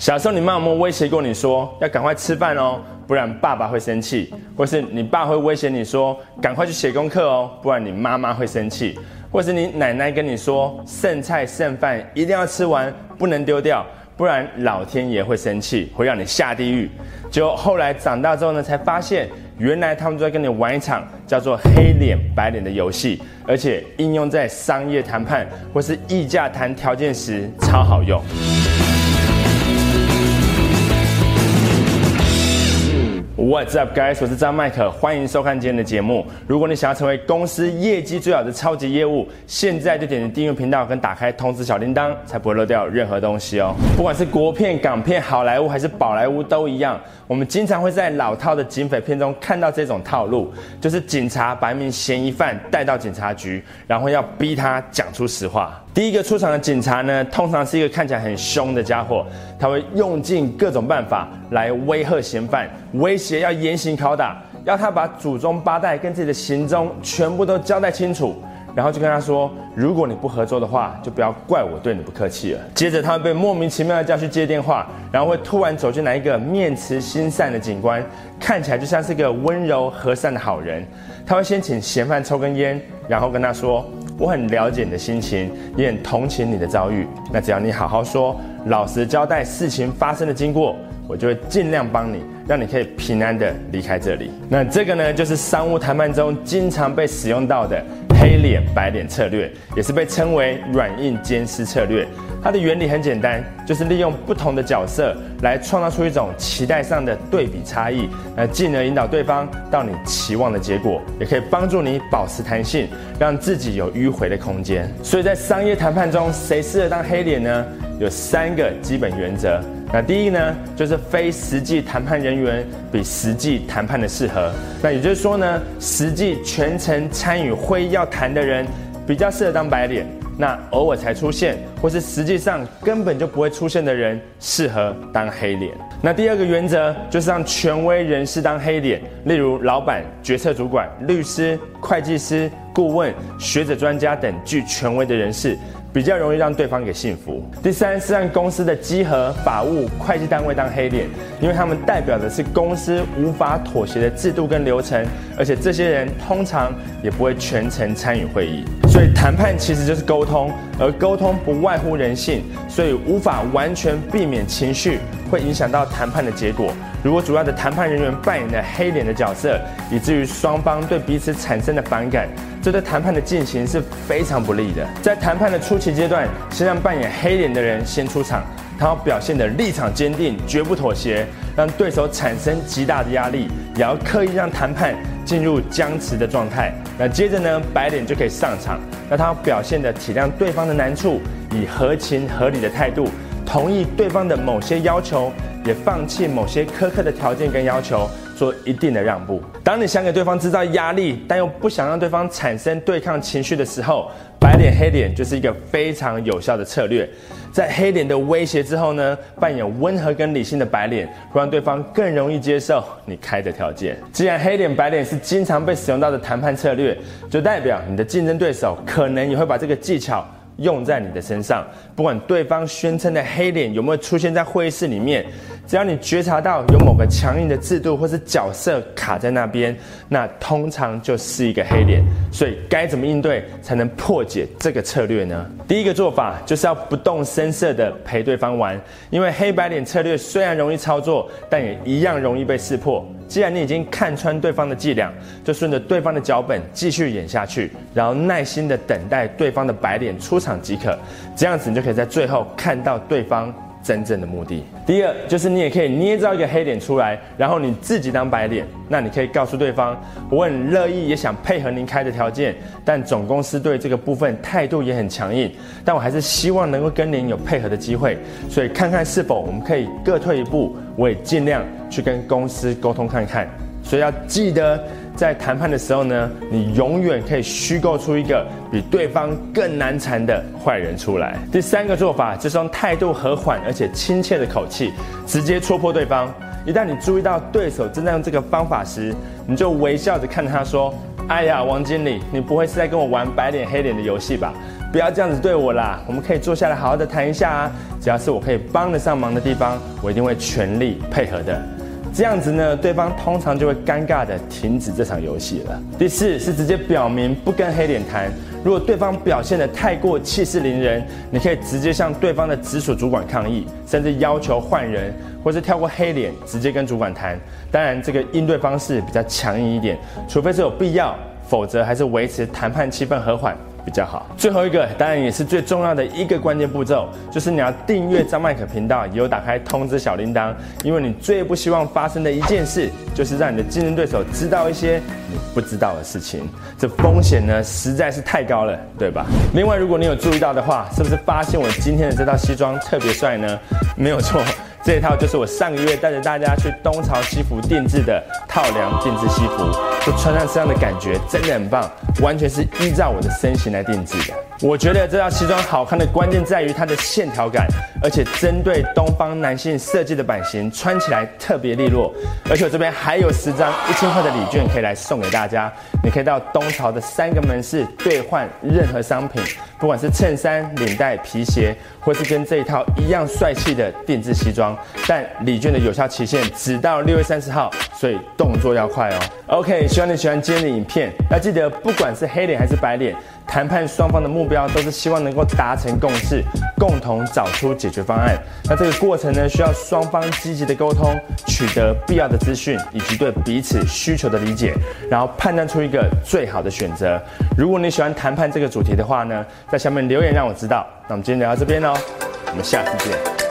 小时候你妈有没有威胁过你说要赶快吃饭哦，不然爸爸会生气？或是你爸会威胁你说赶快去写功课哦，不然你妈妈会生气？或是你奶奶跟你说剩菜剩饭一定要吃完，不能丢掉，不然老天爷会生气，会让你下地狱？就后来长大之后呢，才发现原来他们都在跟你玩一场叫做黑脸白脸的游戏，而且应用在商业谈判或是议价谈条件时超好用。What's up, guys？我是张麦克，欢迎收看今天的节目。如果你想要成为公司业绩最好的超级业务，现在就点击订阅频道跟打开通知小铃铛，才不会漏掉任何东西哦。不管是国片、港片、好莱坞还是宝莱坞都一样，我们经常会在老套的警匪片中看到这种套路，就是警察把一名嫌疑犯带到警察局，然后要逼他讲出实话。第一个出场的警察呢，通常是一个看起来很凶的家伙，他会用尽各种办法来威吓嫌犯，威胁要严刑拷打，要他把祖宗八代跟自己的行踪全部都交代清楚，然后就跟他说，如果你不合作的话，就不要怪我对你不客气了。接着他会被莫名其妙的叫去接电话，然后会突然走进来一个面慈心善的警官，看起来就像是个温柔和善的好人，他会先请嫌犯抽根烟，然后跟他说。我很了解你的心情，也很同情你的遭遇。那只要你好好说，老实交代事情发生的经过，我就会尽量帮你，让你可以平安的离开这里。那这个呢，就是商务谈判中经常被使用到的黑脸白脸策略，也是被称为软硬兼施策略。它的原理很简单，就是利用不同的角色来创造出一种期待上的对比差异，那进而引导对方到你期望的结果，也可以帮助你保持弹性，让自己有迂回的空间。所以在商业谈判中，谁适合当黑脸呢？有三个基本原则。那第一呢，就是非实际谈判人员比实际谈判的适合。那也就是说呢，实际全程参与会议要谈的人，比较适合当白脸。那偶尔才出现，或是实际上根本就不会出现的人，适合当黑脸。那第二个原则就是让权威人士当黑脸，例如老板、决策主管、律师、会计师、顾问、学者、专家等具权威的人士。比较容易让对方给信服。第三是让公司的稽核、法务、会计单位当黑脸，因为他们代表的是公司无法妥协的制度跟流程，而且这些人通常也不会全程参与会议。所以谈判其实就是沟通，而沟通不外乎人性，所以无法完全避免情绪会影响到谈判的结果。如果主要的谈判人员扮演了黑脸的角色，以至于双方对彼此产生的反感。这对谈判的进行是非常不利的。在谈判的初期阶段，先让扮演黑脸的人先出场，他要表现的立场坚定，绝不妥协，让对手产生极大的压力，也要刻意让谈判进入僵持的状态。那接着呢，白脸就可以上场，那他要表现的体谅对方的难处，以合情合理的态度，同意对方的某些要求，也放弃某些苛刻的条件跟要求。做一定的让步。当你想给对方制造压力，但又不想让对方产生对抗情绪的时候，白脸黑脸就是一个非常有效的策略。在黑脸的威胁之后呢，扮演温和跟理性的白脸，会让对方更容易接受你开的条件。既然黑脸白脸是经常被使用到的谈判策略，就代表你的竞争对手可能也会把这个技巧。用在你的身上，不管对方宣称的黑脸有没有出现在会议室里面，只要你觉察到有某个强硬的制度或是角色卡在那边，那通常就是一个黑脸。所以该怎么应对才能破解这个策略呢？第一个做法就是要不动声色的陪对方玩，因为黑白脸策略虽然容易操作，但也一样容易被识破。既然你已经看穿对方的伎俩，就顺着对方的脚本继续演下去，然后耐心的等待对方的白脸出场即可。这样子你就可以在最后看到对方真正的目的。第二，就是你也可以捏造一个黑脸出来，然后你自己当白脸。那你可以告诉对方，我很乐意也想配合您开的条件，但总公司对这个部分态度也很强硬，但我还是希望能够跟您有配合的机会，所以看看是否我们可以各退一步，我也尽量去跟公司沟通看看。所以要记得，在谈判的时候呢，你永远可以虚构出一个比对方更难缠的坏人出来。第三个做法就是用态度和缓而且亲切的口气，直接戳破对方。一旦你注意到对手正在用这个方法时，你就微笑着看着他说：“哎呀，王经理，你不会是在跟我玩白脸黑脸的游戏吧？不要这样子对我啦，我们可以坐下来好好的谈一下啊。只要是我可以帮得上忙的地方，我一定会全力配合的。这样子呢，对方通常就会尴尬的停止这场游戏了。第四是直接表明不跟黑脸谈。如果对方表现的太过气势凌人，你可以直接向对方的直属主管抗议，甚至要求换人，或是跳过黑脸直接跟主管谈。当然，这个应对方式比较强硬一点，除非是有必要，否则还是维持谈判气氛和缓。比较好。最后一个，当然也是最重要的一个关键步骤，就是你要订阅张麦克频道，也有打开通知小铃铛，因为你最不希望发生的一件事，就是让你的竞争对手知道一些你不知道的事情。这风险呢，实在是太高了，对吧？另外，如果你有注意到的话，是不是发现我今天的这套西装特别帅呢？没有错。这一套就是我上个月带着大家去东潮西服定制的套梁定制西服，就穿上身上的感觉真的很棒，完全是依照我的身形来定制的。我觉得这套西装好看的关键在于它的线条感，而且针对东方男性设计的版型，穿起来特别利落。而且我这边还有十张一千块的礼券可以来送给大家，你可以到东潮的三个门市兑换任何商品，不管是衬衫、领带、皮鞋，或是跟这一套一样帅气的定制西装。但礼券的有效期限只到六月三十号，所以动作要快哦。OK，希望你喜欢今天的影片，要记得不管是黑脸还是白脸，谈判双方的目标都是希望能够达成共识，共同找出解决方案。那这个过程呢，需要双方积极的沟通，取得必要的资讯，以及对彼此需求的理解，然后判断出一个最好的选择。如果你喜欢谈判这个主题的话呢，在下面留言让我知道。那我们今天聊到这边喽，我们下次见。